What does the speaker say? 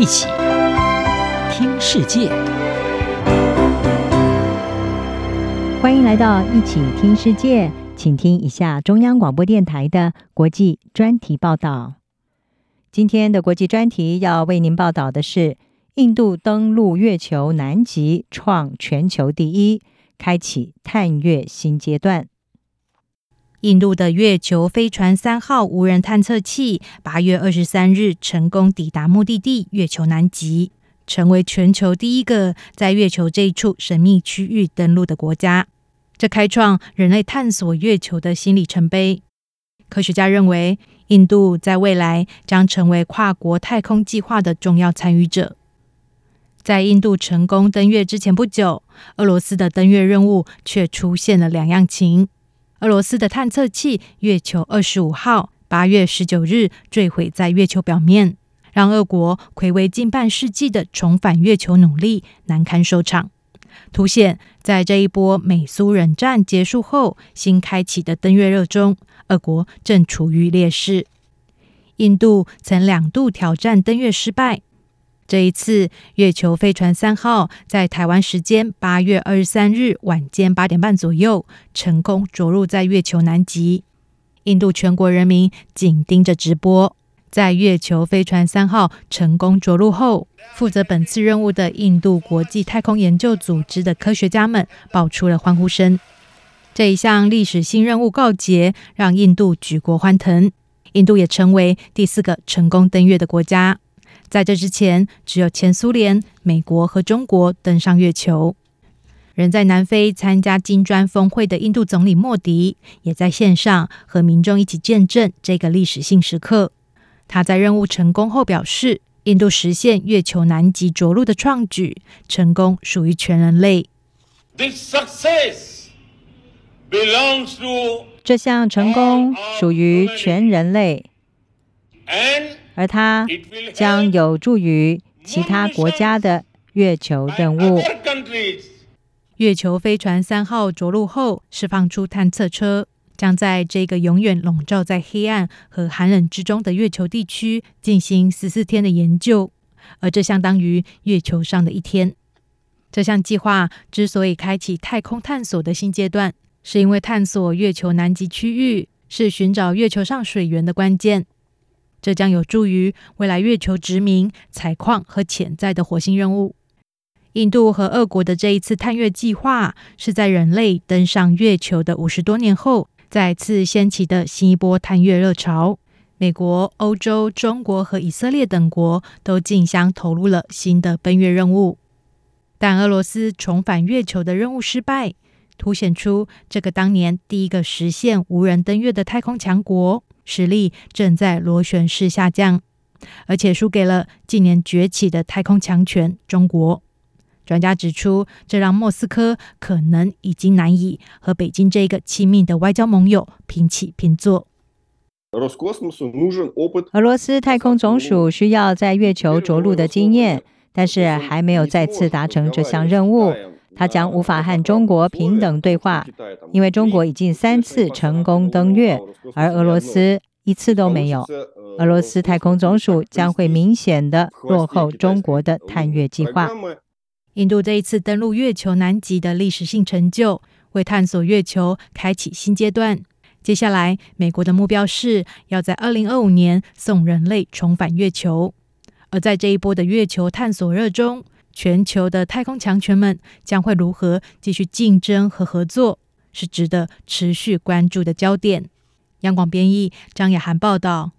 一起听世界，欢迎来到一起听世界，请听一下中央广播电台的国际专题报道。今天的国际专题要为您报道的是：印度登陆月球南极，创全球第一，开启探月新阶段。印度的月球飞船三号无人探测器八月二十三日成功抵达目的地月球南极，成为全球第一个在月球这一处神秘区域登陆的国家。这开创人类探索月球的新里程碑。科学家认为，印度在未来将成为跨国太空计划的重要参与者。在印度成功登月之前不久，俄罗斯的登月任务却出现了两样情。俄罗斯的探测器月球二十五号八月十九日坠毁在月球表面，让俄国睽违近半世纪的重返月球努力难堪收场，凸显在这一波美苏冷战结束后新开启的登月热中，俄国正处于劣势。印度曾两度挑战登月失败。这一次，月球飞船三号在台湾时间八月二十三日晚间八点半左右成功着陆在月球南极。印度全国人民紧盯着直播。在月球飞船三号成功着陆后，负责本次任务的印度国际太空研究组织的科学家们爆出了欢呼声。这一项历史性任务告捷，让印度举国欢腾。印度也成为第四个成功登月的国家。在这之前，只有前苏联、美国和中国登上月球。人在南非参加金砖峰会的印度总理莫迪，也在线上和民众一起见证这个历史性时刻。他在任务成功后表示，印度实现月球南极着陆的创举，成功属于全人类。This success belongs to 这项成功属于全人类。而它将有助于其他国家的月球任务。月球飞船三号着陆后，释放出探测车，将在这个永远笼罩在黑暗和寒冷之中的月球地区进行十四天的研究，而这相当于月球上的一天。这项计划之所以开启太空探索的新阶段，是因为探索月球南极区域是寻找月球上水源的关键。这将有助于未来月球殖民、采矿和潜在的火星任务。印度和俄国的这一次探月计划，是在人类登上月球的五十多年后，再次掀起的新一波探月热潮。美国、欧洲、中国和以色列等国都竞相投入了新的奔月任务。但俄罗斯重返月球的任务失败，凸显出这个当年第一个实现无人登月的太空强国。实力正在螺旋式下降，而且输给了近年崛起的太空强权中国。专家指出，这让莫斯科可能已经难以和北京这个亲密的外交盟友平起平坐。俄罗斯太空总署需要在月球着陆的经验，但是还没有再次达成这项任务。他将无法和中国平等对话，因为中国已经三次成功登月，而俄罗斯一次都没有。俄罗斯太空总署将会明显的落后中国的探月计划。印度这一次登陆月球南极的历史性成就，为探索月球开启新阶段。接下来，美国的目标是要在二零二五年送人类重返月球，而在这一波的月球探索热中。全球的太空强权们将会如何继续竞争和合作，是值得持续关注的焦点。央广编译张雅涵报道。